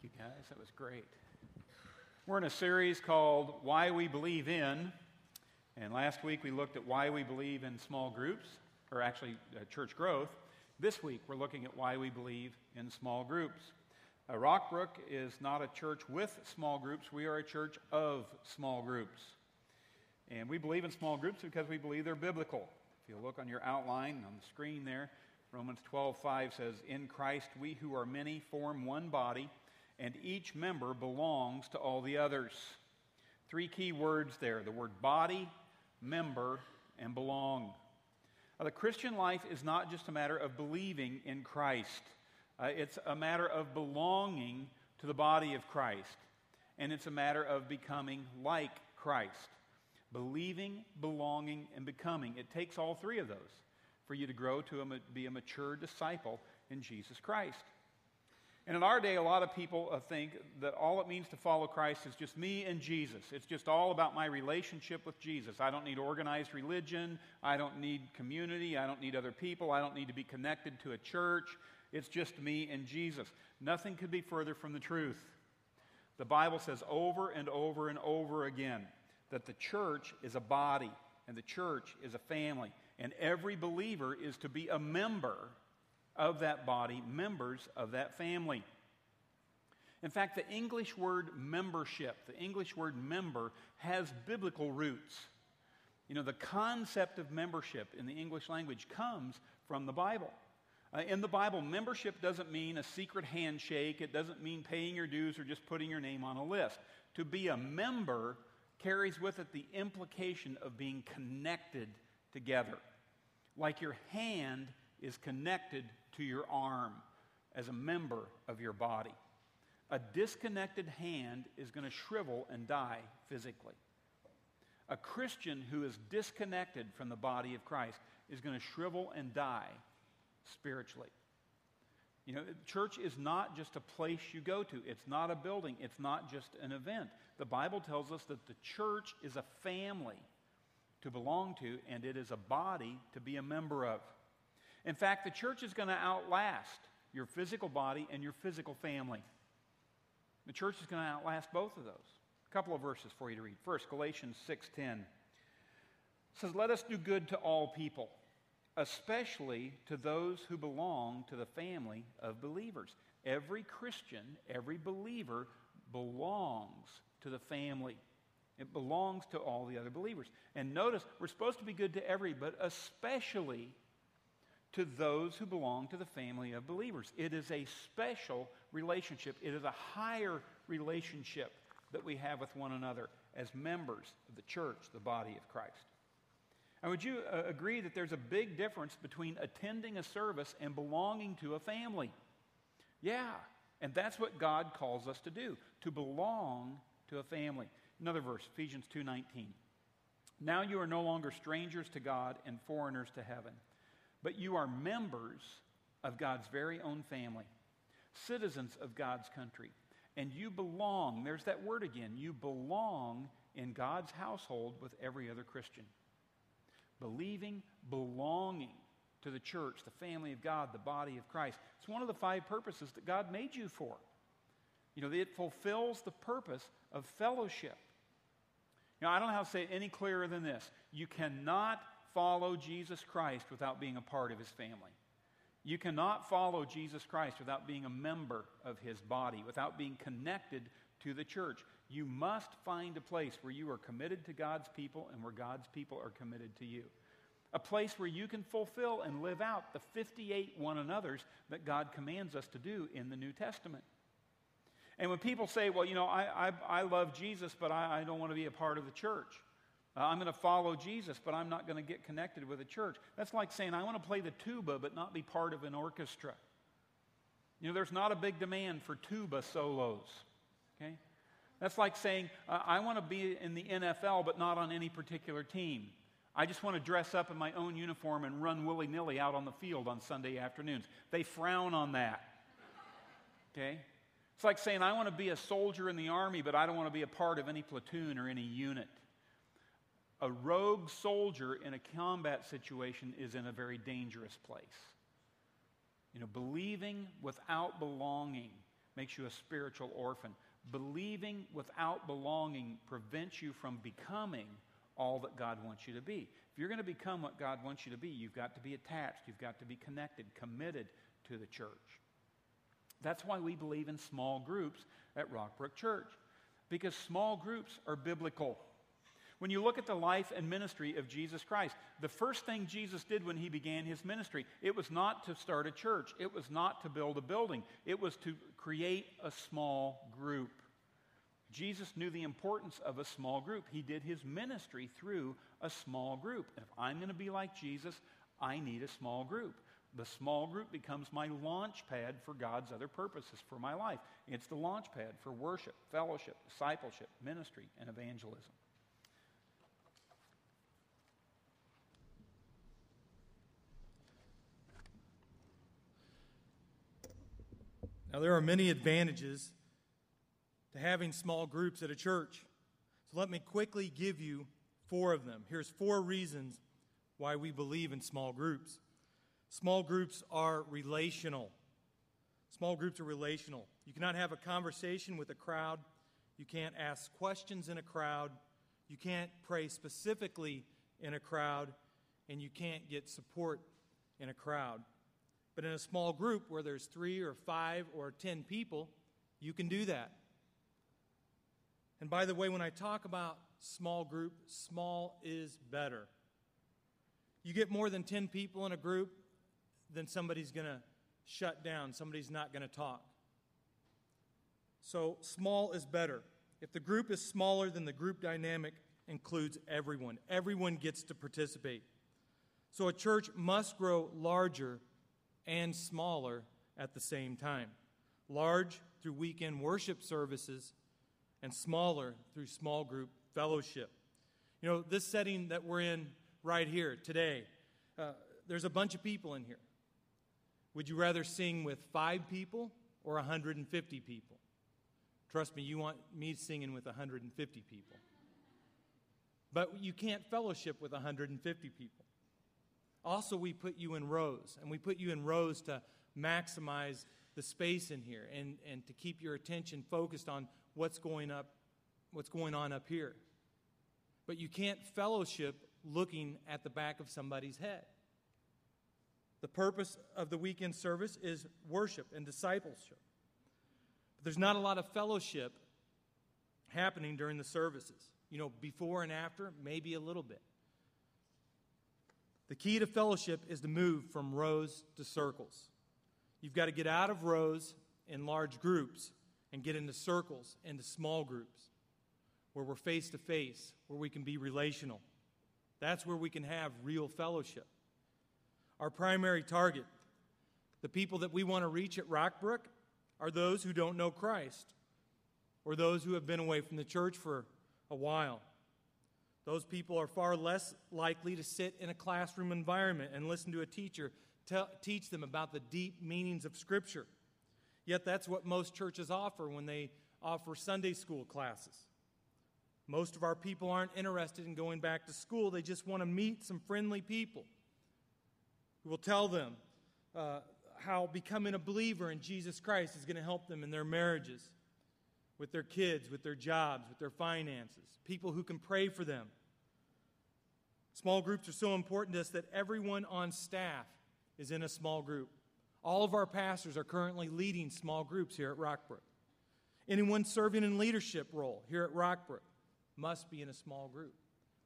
Thank you, guys. That was great. We're in a series called Why We Believe In. And last week we looked at why we believe in small groups, or actually uh, church growth. This week we're looking at why we believe in small groups. Uh, Rockbrook is not a church with small groups, we are a church of small groups. And we believe in small groups because we believe they're biblical. If you look on your outline on the screen there, Romans 12:5 says, "In Christ we who are many form one body, and each member belongs to all the others." Three key words there: the word body, member, and belong. Now, the Christian life is not just a matter of believing in Christ. Uh, it's a matter of belonging to the body of Christ, and it's a matter of becoming like Christ. Believing, belonging, and becoming. It takes all three of those for you to grow to a, be a mature disciple in Jesus Christ. And in our day, a lot of people uh, think that all it means to follow Christ is just me and Jesus. It's just all about my relationship with Jesus. I don't need organized religion. I don't need community. I don't need other people. I don't need to be connected to a church. It's just me and Jesus. Nothing could be further from the truth. The Bible says over and over and over again that the church is a body and the church is a family and every believer is to be a member of that body, members of that family. In fact, the English word membership, the English word member, has biblical roots. You know, the concept of membership in the English language comes from the Bible. Uh, in the Bible, membership doesn't mean a secret handshake, it doesn't mean paying your dues or just putting your name on a list. To be a member carries with it the implication of being connected together like your hand is connected to your arm as a member of your body. A disconnected hand is going to shrivel and die physically. A Christian who is disconnected from the body of Christ is going to shrivel and die spiritually. You know, church is not just a place you go to. It's not a building. It's not just an event. The Bible tells us that the church is a family to belong to, and it is a body to be a member of. In fact, the church is going to outlast your physical body and your physical family. The church is going to outlast both of those. A couple of verses for you to read. First, Galatians 6:10 says, "Let us do good to all people, especially to those who belong to the family of believers." Every Christian, every believer belongs to the family it belongs to all the other believers. And notice, we're supposed to be good to every, but especially to those who belong to the family of believers. It is a special relationship, it is a higher relationship that we have with one another as members of the church, the body of Christ. And would you uh, agree that there's a big difference between attending a service and belonging to a family? Yeah, and that's what God calls us to do, to belong to a family. Another verse, Ephesians 2:19. Now you are no longer strangers to God and foreigners to heaven, but you are members of God's very own family, citizens of God's country, and you belong, there's that word again, you belong in God's household with every other Christian. Believing, belonging to the church, the family of God, the body of Christ. It's one of the five purposes that God made you for. You know, it fulfills the purpose of fellowship. Now, I don't know how to say it any clearer than this. You cannot follow Jesus Christ without being a part of his family. You cannot follow Jesus Christ without being a member of his body, without being connected to the church. You must find a place where you are committed to God's people and where God's people are committed to you. A place where you can fulfill and live out the 58 one another's that God commands us to do in the New Testament. And when people say, well, you know, I, I, I love Jesus, but I, I don't want to be a part of the church. Uh, I'm going to follow Jesus, but I'm not going to get connected with a church. That's like saying, I want to play the tuba, but not be part of an orchestra. You know, there's not a big demand for tuba solos. Okay? That's like saying, uh, I want to be in the NFL, but not on any particular team. I just want to dress up in my own uniform and run willy nilly out on the field on Sunday afternoons. They frown on that. Okay? It's like saying, I want to be a soldier in the army, but I don't want to be a part of any platoon or any unit. A rogue soldier in a combat situation is in a very dangerous place. You know, believing without belonging makes you a spiritual orphan. Believing without belonging prevents you from becoming all that God wants you to be. If you're going to become what God wants you to be, you've got to be attached, you've got to be connected, committed to the church. That's why we believe in small groups at Rockbrook Church, because small groups are biblical. When you look at the life and ministry of Jesus Christ, the first thing Jesus did when he began his ministry, it was not to start a church, it was not to build a building, it was to create a small group. Jesus knew the importance of a small group. He did his ministry through a small group. If I'm going to be like Jesus, I need a small group. The small group becomes my launch pad for God's other purposes for my life. It's the launch pad for worship, fellowship, discipleship, ministry, and evangelism. Now, there are many advantages to having small groups at a church. So, let me quickly give you four of them. Here's four reasons why we believe in small groups. Small groups are relational. Small groups are relational. You cannot have a conversation with a crowd. You can't ask questions in a crowd. You can't pray specifically in a crowd. And you can't get support in a crowd. But in a small group where there's three or five or ten people, you can do that. And by the way, when I talk about small group, small is better. You get more than 10 people in a group, then somebody's going to shut down, somebody's not going to talk. So, small is better. If the group is smaller, then the group dynamic includes everyone. Everyone gets to participate. So, a church must grow larger and smaller at the same time. Large through weekend worship services, and smaller through small group fellowship. You know, this setting that we're in right here today, uh, there's a bunch of people in here. Would you rather sing with five people or 150 people? Trust me, you want me singing with 150 people. But you can't fellowship with 150 people. Also, we put you in rows, and we put you in rows to maximize the space in here and, and to keep your attention focused on what's going up, what's going on up here. But you can't fellowship looking at the back of somebody's head. The purpose of the weekend service is worship and discipleship. But there's not a lot of fellowship happening during the services. You know, before and after, maybe a little bit. The key to fellowship is to move from rows to circles. You've got to get out of rows in large groups and get into circles, into small groups, where we're face to face, where we can be relational. That's where we can have real fellowship. Our primary target, the people that we want to reach at Rockbrook, are those who don't know Christ or those who have been away from the church for a while. Those people are far less likely to sit in a classroom environment and listen to a teacher tell, teach them about the deep meanings of Scripture. Yet that's what most churches offer when they offer Sunday school classes. Most of our people aren't interested in going back to school, they just want to meet some friendly people who will tell them uh, how becoming a believer in Jesus Christ is going to help them in their marriages, with their kids, with their jobs, with their finances, people who can pray for them. Small groups are so important to us that everyone on staff is in a small group. All of our pastors are currently leading small groups here at Rockbrook. Anyone serving in leadership role here at Rockbrook must be in a small group.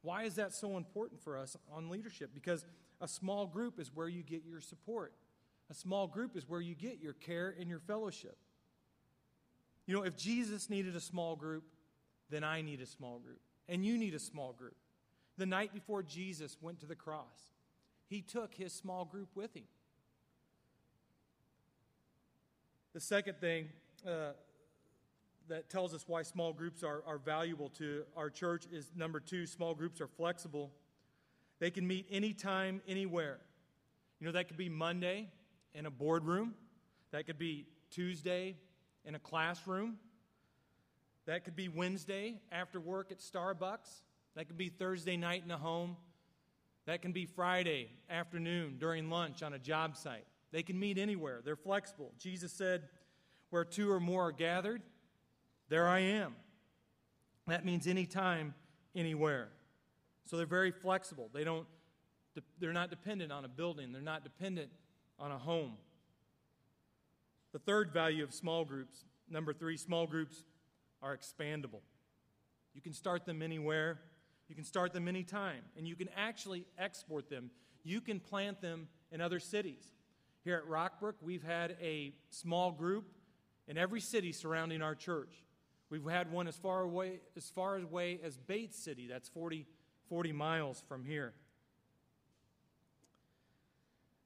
Why is that so important for us on leadership? Because a small group is where you get your support. A small group is where you get your care and your fellowship. You know, if Jesus needed a small group, then I need a small group. And you need a small group. The night before Jesus went to the cross, he took his small group with him. The second thing uh, that tells us why small groups are, are valuable to our church is number two, small groups are flexible. They can meet anytime, anywhere. You know, that could be Monday in a boardroom, that could be Tuesday in a classroom, that could be Wednesday after work at Starbucks, that could be Thursday night in a home, that can be Friday afternoon during lunch on a job site. They can meet anywhere, they're flexible. Jesus said, Where two or more are gathered, there I am. That means anytime, anywhere. So they're very flexible. They don't, they're not dependent on a building, they're not dependent on a home. The third value of small groups, number three, small groups are expandable. You can start them anywhere, you can start them anytime, and you can actually export them. You can plant them in other cities. Here at Rockbrook, we've had a small group in every city surrounding our church. We've had one as far away as far away as Bates City. That's 40, 40 miles from here.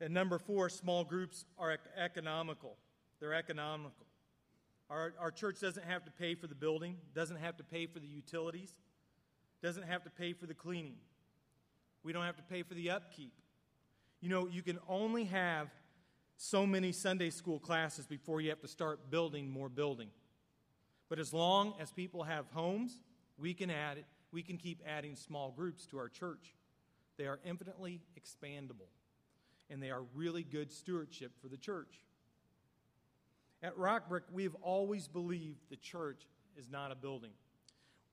And number four, small groups are economical. They're economical. Our, our church doesn't have to pay for the building, doesn't have to pay for the utilities, doesn't have to pay for the cleaning. We don't have to pay for the upkeep. You know, you can only have so many Sunday school classes before you have to start building more building. But as long as people have homes, we can add it, we can keep adding small groups to our church. They are infinitely expandable, and they are really good stewardship for the church. At Rockbrook, we have always believed the church is not a building.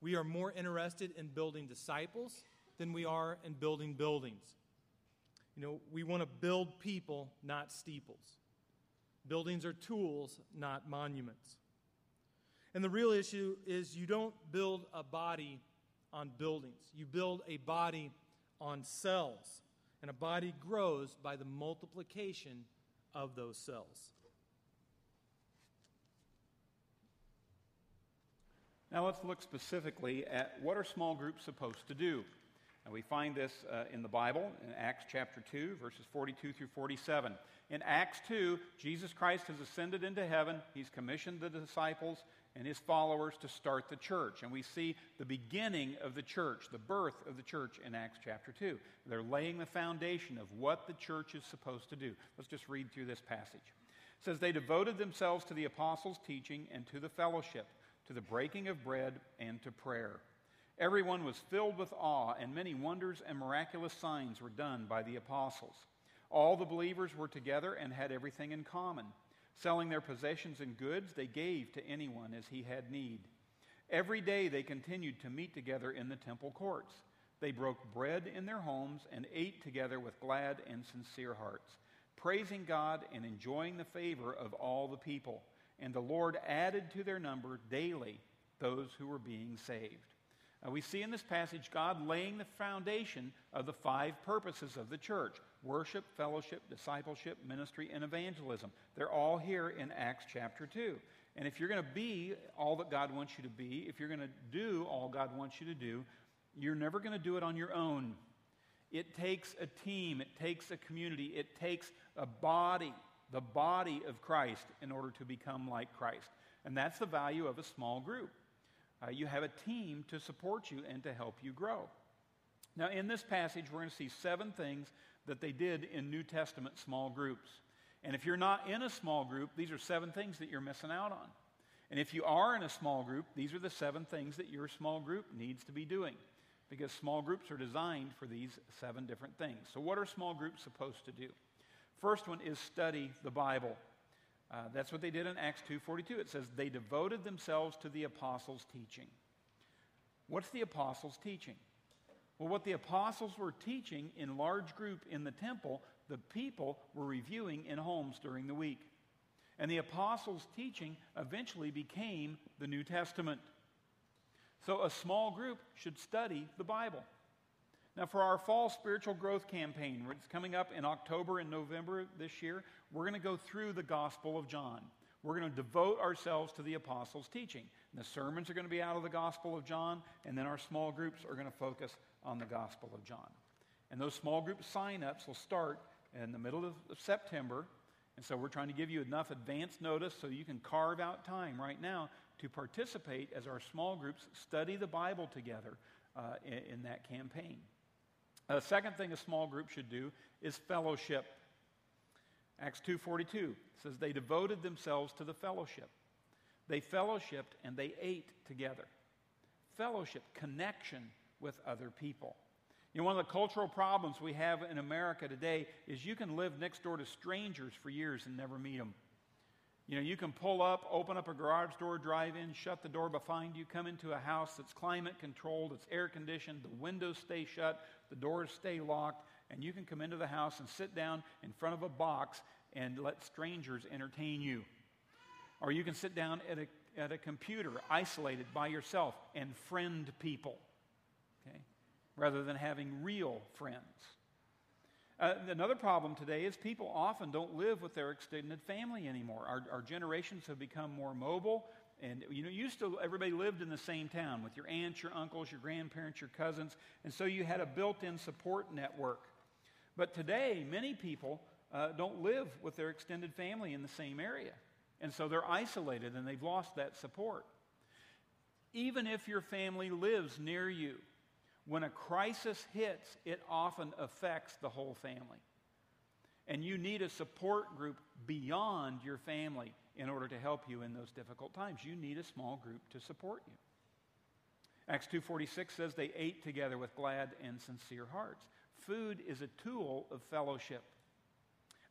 We are more interested in building disciples than we are in building buildings. You know, we want to build people, not steeples. Buildings are tools, not monuments. And the real issue is you don't build a body on buildings, you build a body on cells. And a body grows by the multiplication of those cells. Now let's look specifically at what are small groups supposed to do. And we find this uh, in the Bible in Acts chapter 2, verses 42 through 47. In Acts 2, Jesus Christ has ascended into heaven. He's commissioned the disciples and his followers to start the church. And we see the beginning of the church, the birth of the church in Acts chapter 2. They're laying the foundation of what the church is supposed to do. Let's just read through this passage. It says, They devoted themselves to the apostles' teaching and to the fellowship, to the breaking of bread and to prayer. Everyone was filled with awe, and many wonders and miraculous signs were done by the apostles. All the believers were together and had everything in common. Selling their possessions and goods, they gave to anyone as he had need. Every day they continued to meet together in the temple courts. They broke bread in their homes and ate together with glad and sincere hearts, praising God and enjoying the favor of all the people. And the Lord added to their number daily those who were being saved. We see in this passage God laying the foundation of the five purposes of the church worship, fellowship, discipleship, ministry, and evangelism. They're all here in Acts chapter 2. And if you're going to be all that God wants you to be, if you're going to do all God wants you to do, you're never going to do it on your own. It takes a team, it takes a community, it takes a body, the body of Christ, in order to become like Christ. And that's the value of a small group. Uh, you have a team to support you and to help you grow. Now, in this passage, we're going to see seven things that they did in New Testament small groups. And if you're not in a small group, these are seven things that you're missing out on. And if you are in a small group, these are the seven things that your small group needs to be doing. Because small groups are designed for these seven different things. So, what are small groups supposed to do? First one is study the Bible. Uh, that's what they did in Acts 2:42. It says they devoted themselves to the apostles' teaching. What's the apostles' teaching? Well, what the apostles were teaching in large group in the temple, the people were reviewing in homes during the week. And the apostles' teaching eventually became the New Testament. So a small group should study the Bible. Now, for our fall spiritual growth campaign, it's coming up in October and November this year, we're going to go through the Gospel of John. We're going to devote ourselves to the apostles' teaching. And the sermons are going to be out of the Gospel of John, and then our small groups are going to focus on the Gospel of John. And those small group sign-ups will start in the middle of September. And so we're trying to give you enough advance notice so you can carve out time right now to participate as our small groups study the Bible together uh, in, in, that campaign. The uh, second thing a small group should do is fellowship. Acts 2:42 says they devoted themselves to the fellowship. They fellowshipped and they ate together. Fellowship, connection with other people. You know, one of the cultural problems we have in America today is you can live next door to strangers for years and never meet them. You know, you can pull up, open up a garage door, drive in, shut the door behind you, come into a house that's climate controlled, it's air conditioned, the windows stay shut, the doors stay locked, and you can come into the house and sit down in front of a box and let strangers entertain you. Or you can sit down at a, at a computer, isolated by yourself, and friend people, okay, rather than having real friends. Uh, another problem today is people often don't live with their extended family anymore. Our, our generations have become more mobile. And you know, used to everybody lived in the same town with your aunts, your uncles, your grandparents, your cousins, and so you had a built-in support network. But today, many people uh, don't live with their extended family in the same area, and so they're isolated and they've lost that support. Even if your family lives near you, when a crisis hits, it often affects the whole family. And you need a support group beyond your family in order to help you in those difficult times. You need a small group to support you. Acts 2:46 says they ate together with glad and sincere hearts. Food is a tool of fellowship.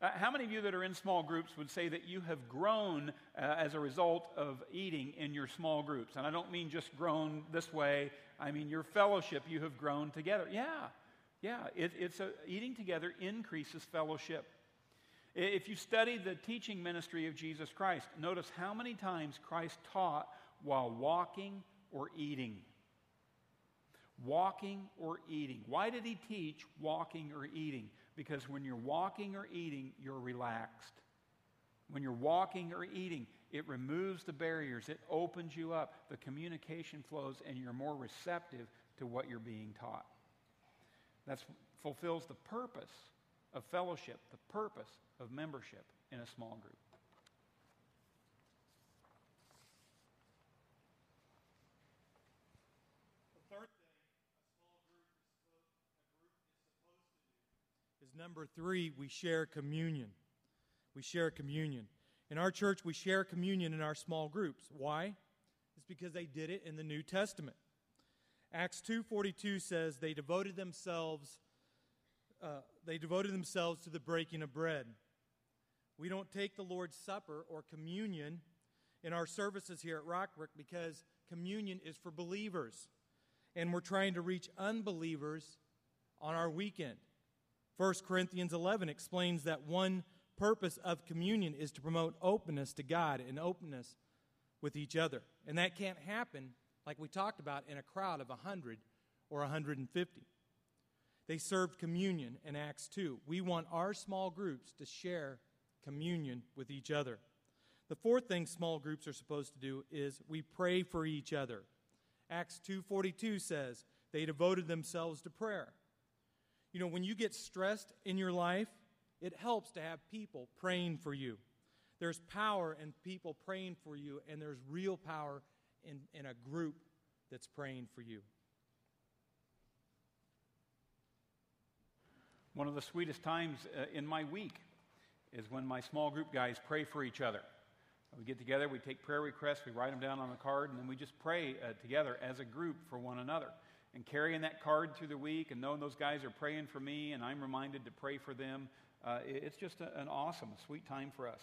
Uh, how many of you that are in small groups would say that you have grown uh, as a result of eating in your small groups? And I don't mean just grown this way, I mean your fellowship, you have grown together. Yeah, yeah, it, it's a, eating together increases fellowship. If you study the teaching ministry of Jesus Christ, notice how many times Christ taught while walking or eating. Walking or eating. Why did he teach walking or eating? Because when you're walking or eating, you're relaxed. When you're walking or eating, it removes the barriers, it opens you up, the communication flows, and you're more receptive to what you're being taught. That fulfills the purpose of fellowship, the purpose of membership in a small group. Is number three, we share communion. We share communion. In our church, we share communion in our small groups. Why? It's because they did it in the New Testament. Acts 2:42 says they devoted themselves uh, they devoted themselves to the breaking of bread. We don't take the Lord's Supper or communion in our services here at Rockbrook because communion is for believers. And we're trying to reach unbelievers on our weekend. 1 Corinthians 11 explains that one purpose of communion is to promote openness to God and openness with each other. And that can't happen, like we talked about, in a crowd of 100 or 150. They served communion in Acts 2. We want our small groups to share communion with each other. The fourth thing small groups are supposed to do is we pray for each other. Acts 2:42 says they devoted themselves to prayer. You know, when you get stressed in your life, it helps to have people praying for you. There's power in people praying for you, and there's real power in, in a group that's praying for you. One of the sweetest times uh, in my week is when my small group guys pray for each other. We get together, we take prayer requests, we write them down on a card, and then we just pray uh, together as a group for one another and carrying that card through the week and knowing those guys are praying for me and I'm reminded to pray for them, uh, it's just a, an awesome, sweet time for us.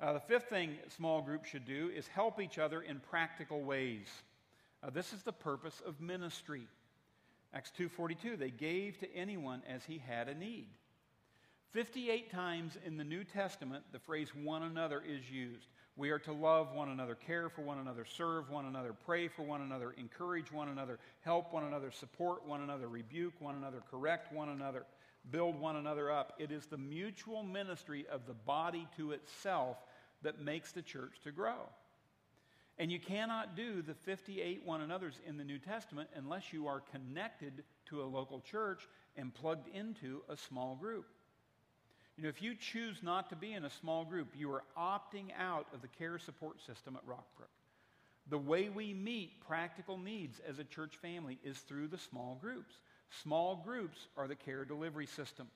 Uh, the fifth thing small groups should do is help each other in practical ways. Uh, this is the purpose of ministry. Acts 2:42 they gave to anyone as he had a need. 58 times in the New Testament the phrase one another is used. We are to love one another, care for one another, serve one another, pray for one another, encourage one another, help one another, support one another, rebuke one another, correct one another, build one another up. It is the mutual ministry of the body to itself that makes the church to grow. And you cannot do the 58 one another's in the New Testament unless you are connected to a local church and plugged into a small group. You know, if you choose not to be in a small group, you are opting out of the care support system at Rockbrook. The way we meet practical needs as a church family is through the small groups. Small groups are the care delivery system.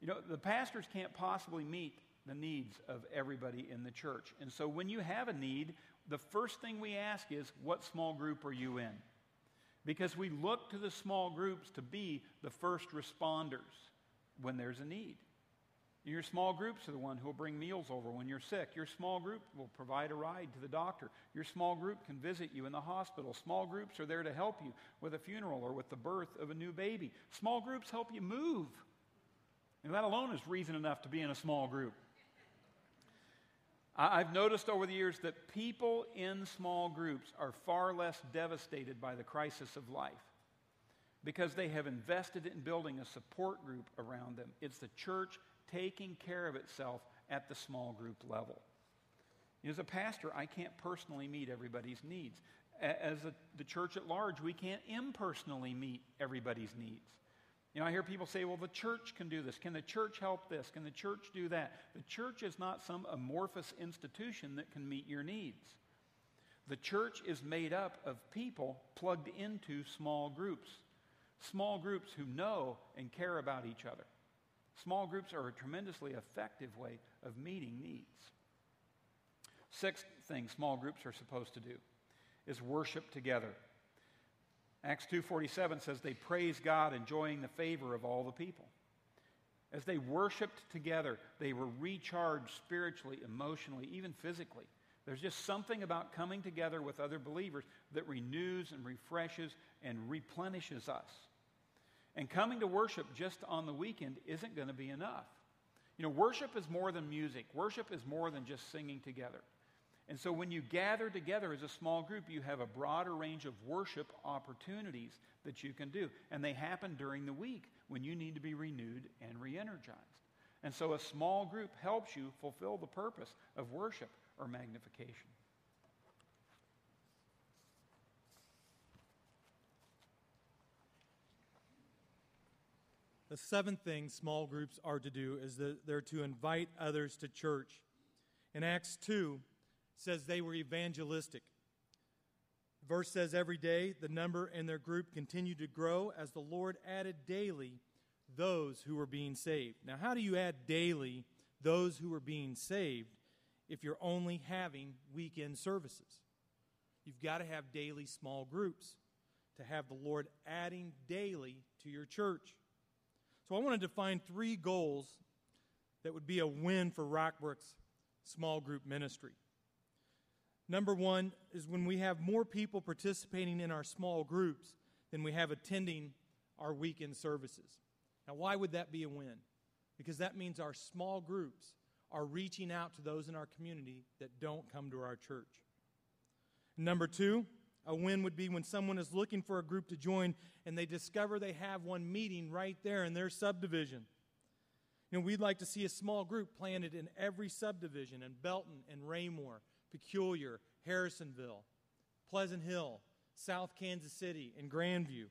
You know, the pastors can't possibly meet the needs of everybody in the church. And so when you have a need, the first thing we ask is, what small group are you in? Because we look to the small groups to be the first responders when there's a need. Your small groups are the one who will bring meals over when you're sick. Your small group will provide a ride to the doctor. Your small group can visit you in the hospital. Small groups are there to help you with a funeral or with the birth of a new baby. Small groups help you move. And that alone is reason enough to be in a small group. I've noticed over the years that people in small groups are far less devastated by the crisis of life because they have invested in building a support group around them. It's the church taking care of itself at the small group level. As a pastor, I can't personally meet everybody's needs. As a, the church at large, we can't impersonally meet everybody's needs. You know, I hear people say, well, the church can do this. Can the church help this? Can the church do that? The church is not some amorphous institution that can meet your needs. The church is made up of people plugged into small groups, small groups who know and care about each other. Small groups are a tremendously effective way of meeting needs. Sixth thing small groups are supposed to do is worship together. Acts 2:47 says they praise God enjoying the favor of all the people. As they worshiped together, they were recharged spiritually, emotionally, even physically. There's just something about coming together with other believers that renews and refreshes and replenishes us. And coming to worship just on the weekend isn't going to be enough. You know, worship is more than music, worship is more than just singing together. And so when you gather together as a small group, you have a broader range of worship opportunities that you can do. And they happen during the week when you need to be renewed and re energized. And so a small group helps you fulfill the purpose of worship or magnification. The seventh thing small groups are to do is that they're to invite others to church. In Acts 2, says they were evangelistic. verse says every day the number in their group continued to grow as the Lord added daily those who were being saved. Now, how do you add daily those who are being saved if you're only having weekend services? You've got to have daily small groups to have the Lord adding daily to your church. So I want to define three goals that would be a win for Rockbrook's small group ministry. Number one is when we have more people participating in our small groups than we have attending our weekend services. Now, why would that be a win? Because that means our small groups are reaching out to those in our community that don't come to our church. Number two, a win would be when someone is looking for a group to join and they discover they have one meeting right there in their subdivision. You know, we'd like to see a small group planted in every subdivision in Belton and Raymore, Peculiar, Harrisonville, Pleasant Hill, South Kansas City, and Grandview.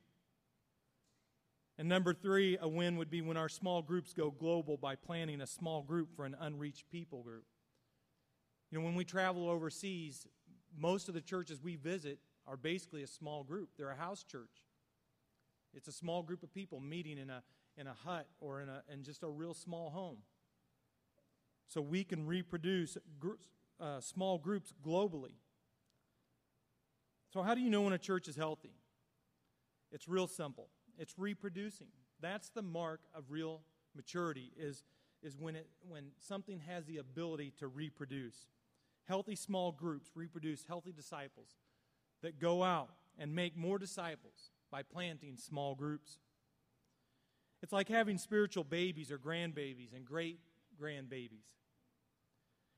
And number three, a win would be when our small groups go global by planning a small group for an unreached people group. You know, when we travel overseas, most of the churches we visit are basically a small group. They're a house church. It's a small group of people meeting in a, in a hut or in, a, in just a real small home. So we can reproduce gr- uh, small groups globally. So, how do you know when a church is healthy? It's real simple. It's reproducing. That's the mark of real maturity is, is when, it, when something has the ability to reproduce. Healthy small groups reproduce healthy disciples that go out and make more disciples by planting small groups. It's like having spiritual babies or grandbabies and great grandbabies.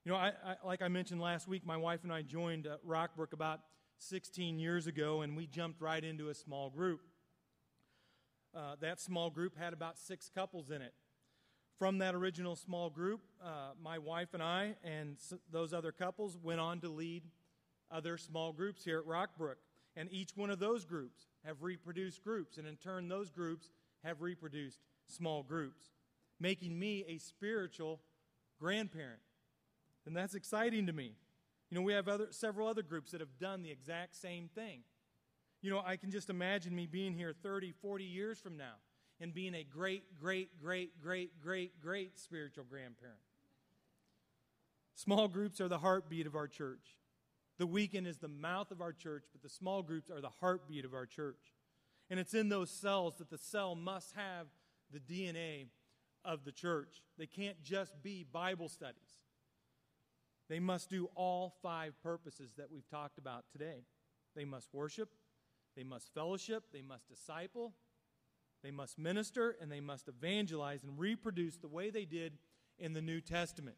You know, I, I, like I mentioned last week, my wife and I joined uh, Rockbrook about 16 years ago, and we jumped right into a small group. Uh, that small group had about six couples in it. From that original small group, uh, my wife and I and those other couples went on to lead other small groups here at Rockbrook. And each one of those groups have reproduced groups, and in turn, those groups have reproduced small groups, making me a spiritual grandparent. And that's exciting to me. You know, we have other, several other groups that have done the exact same thing. You know, I can just imagine me being here 30, 40 years from now and being a great, great, great, great, great, great spiritual grandparent. Small groups are the heartbeat of our church. The weekend is the mouth of our church, but the small groups are the heartbeat of our church. And it's in those cells that the cell must have the DNA of the church. They can't just be Bible studies. They must do all five purposes that we've talked about today. They must worship, they must fellowship, they must disciple, they must minister, and they must evangelize and reproduce the way they did in the New Testament.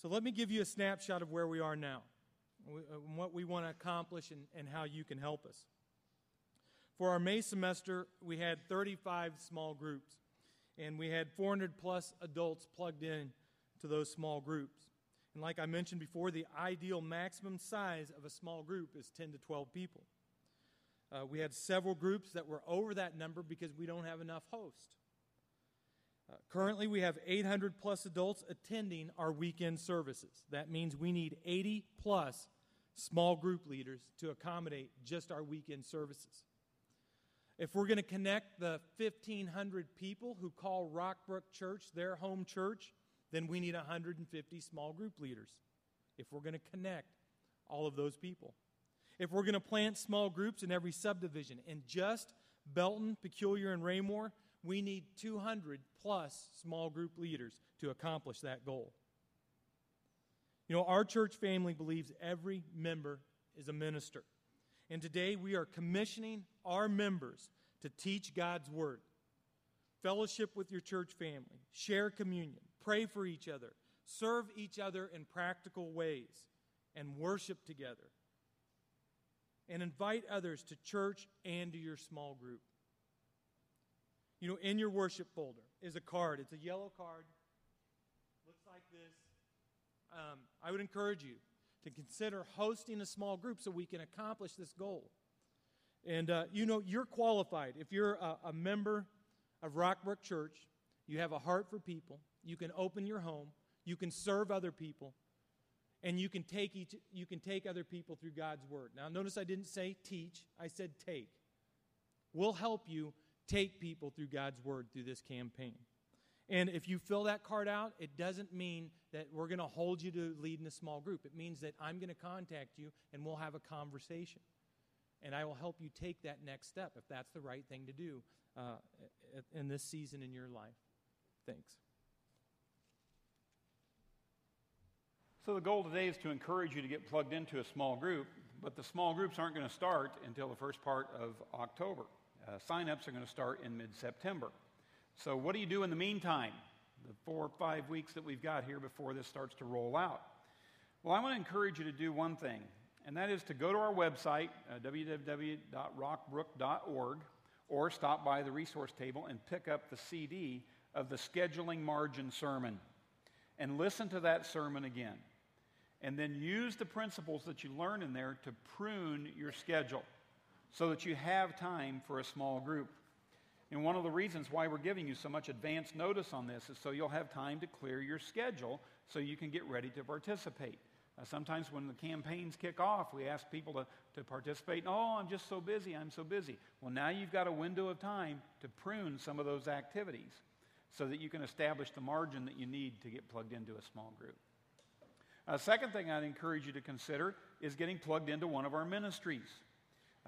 So let me give you a snapshot of where we are now, uh, what we want to accomplish, and, and how you can help us. For our May semester, we had 35 small groups, and we had 400 plus adults plugged in to those small groups. And like I mentioned before, the ideal maximum size of a small group is 10 to 12 people. Uh, we had several groups that were over that number because we don't have enough hosts. Uh, currently, we have 800 plus adults attending our weekend services. That means we need 80 plus small group leaders to accommodate just our weekend services. If we're going to connect the 1,500 people who call Rockbrook Church their home church, then we need 150 small group leaders if we're going to connect all of those people. If we're going to plant small groups in every subdivision, in just Belton, Peculiar, and Raymore, we need 200 plus small group leaders to accomplish that goal. You know, our church family believes every member is a minister. And today we are commissioning our members to teach God's Word, fellowship with your church family, share communion, pray for each other, serve each other in practical ways, and worship together. And invite others to church and to your small group. You know, in your worship folder is a card. It's a yellow card. Looks like this. Um, I would encourage you to consider hosting a small group so we can accomplish this goal. And uh, you know, you're qualified. If you're a, a member of Rockbrook Church, you have a heart for people, you can open your home, you can serve other people, and you can take, each, you can take other people through God's Word. Now, notice I didn't say teach, I said take. We'll help you take people through God's Word through this campaign. And if you fill that card out, it doesn't mean that we're going to hold you to lead in a small group. It means that I'm going to contact you and we'll have a conversation. And I will help you take that next step if that's the right thing to do uh, in this season in your life. Thanks. So, the goal today is to encourage you to get plugged into a small group, but the small groups aren't going to start until the first part of October. Uh, sign ups are going to start in mid September. So, what do you do in the meantime, the four or five weeks that we've got here before this starts to roll out? Well, I want to encourage you to do one thing, and that is to go to our website, uh, www.rockbrook.org, or stop by the resource table and pick up the CD of the scheduling margin sermon and listen to that sermon again. And then use the principles that you learn in there to prune your schedule so that you have time for a small group. And one of the reasons why we're giving you so much advance notice on this is so you'll have time to clear your schedule so you can get ready to participate. Uh, sometimes when the campaigns kick off, we ask people to, to participate. Oh, I'm just so busy. I'm so busy. Well, now you've got a window of time to prune some of those activities so that you can establish the margin that you need to get plugged into a small group. A second thing I'd encourage you to consider is getting plugged into one of our ministries.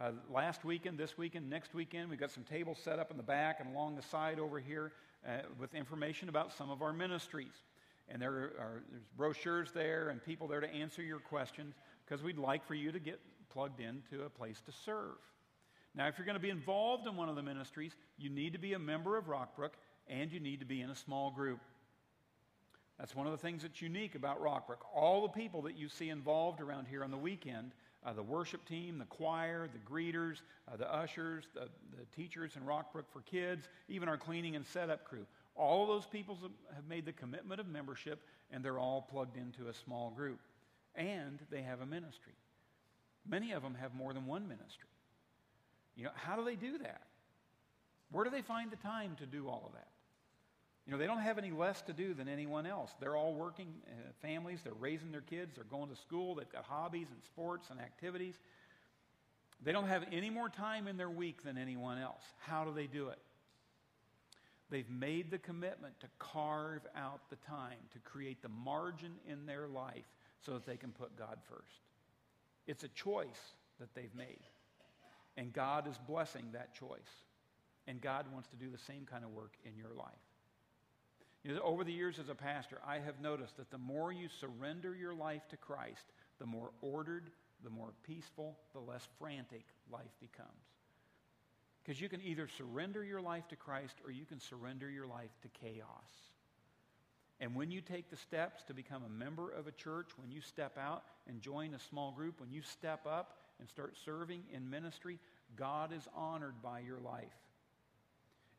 Uh, last weekend, this weekend, next weekend, we've got some tables set up in the back and along the side over here uh, with information about some of our ministries. And there are there's brochures there and people there to answer your questions because we'd like for you to get plugged into a place to serve. Now, if you're going to be involved in one of the ministries, you need to be a member of Rockbrook and you need to be in a small group. That's one of the things that's unique about Rockbrook. All the people that you see involved around here on the weekend uh, the worship team, the choir, the greeters, uh, the ushers, the, the teachers in Rockbrook for kids, even our cleaning and setup crew. All of those people have made the commitment of membership, and they're all plugged into a small group. And they have a ministry. Many of them have more than one ministry. You know, how do they do that? Where do they find the time to do all of that? You know, they don't have any less to do than anyone else. They're all working uh, families, they're raising their kids, they're going to school, they've got hobbies and sports and activities. They don't have any more time in their week than anyone else. How do they do it? They've made the commitment to carve out the time, to create the margin in their life so that they can put God first. It's a choice that they've made. And God is blessing that choice. And God wants to do the same kind of work in your life. You know, over the years as a pastor, I have noticed that the more you surrender your life to Christ, the more ordered, the more peaceful, the less frantic life becomes. Because you can either surrender your life to Christ or you can surrender your life to chaos. And when you take the steps to become a member of a church, when you step out and join a small group, when you step up and start serving in ministry, God is honored by your life.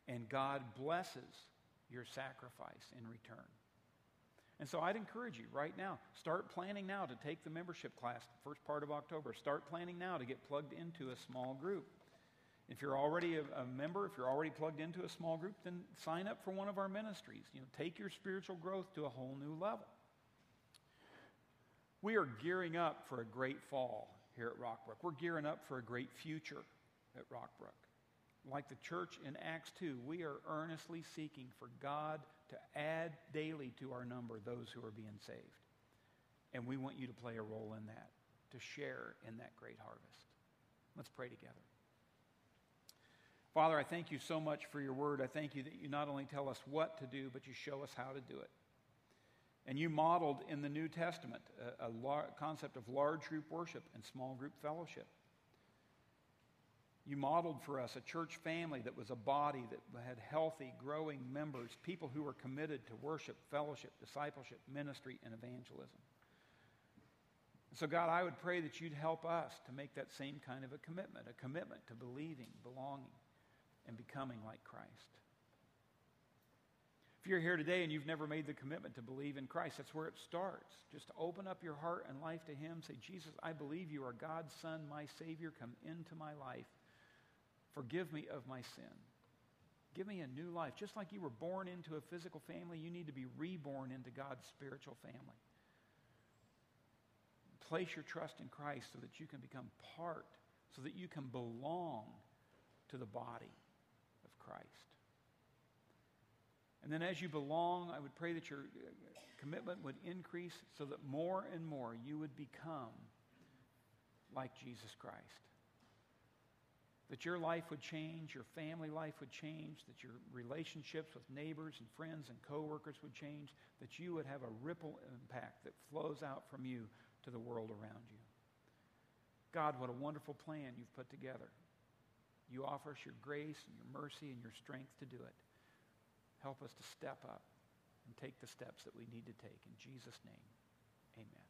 And God blesses your sacrifice in return. And so I'd encourage you right now, start planning now to take the membership class, first part of October. Start planning now to get plugged into a small group. If you're already a, a, member, if you're already plugged into a small group, then sign up for one of our ministries. You know, take your spiritual growth to a whole new level. We are gearing up for a great fall here at Rockbrook. We're gearing up for a great future at Rockbrook. Like the church in Acts 2, we are earnestly seeking for God to add daily to our number those who are being saved. And we want you to play a role in that, to share in that great harvest. Let's pray together. Father, I thank you so much for your word. I thank you that you not only tell us what to do, but you show us how to do it. And you modeled in the New Testament a, a lar- concept of large group worship and small group fellowship. You modeled for us a church family that was a body that had healthy, growing members, people who were committed to worship, fellowship, discipleship, ministry, and evangelism. So, God, I would pray that you'd help us to make that same kind of a commitment a commitment to believing, belonging, and becoming like Christ. If you're here today and you've never made the commitment to believe in Christ, that's where it starts. Just to open up your heart and life to Him. Say, Jesus, I believe you are God's Son, my Savior. Come into my life. Forgive me of my sin. Give me a new life. Just like you were born into a physical family, you need to be reborn into God's spiritual family. Place your trust in Christ so that you can become part, so that you can belong to the body of Christ. And then as you belong, I would pray that your uh, commitment would increase so that more and more you would become like Jesus Christ that your life would change, your family life would change, that your relationships with neighbors and friends and coworkers would change, that you would have a ripple impact that flows out from you to the world around you. God, what a wonderful plan you've put together. You offer us your grace and your mercy and your strength to do it. Help us to step up and take the steps that we need to take. In Jesus' name, amen.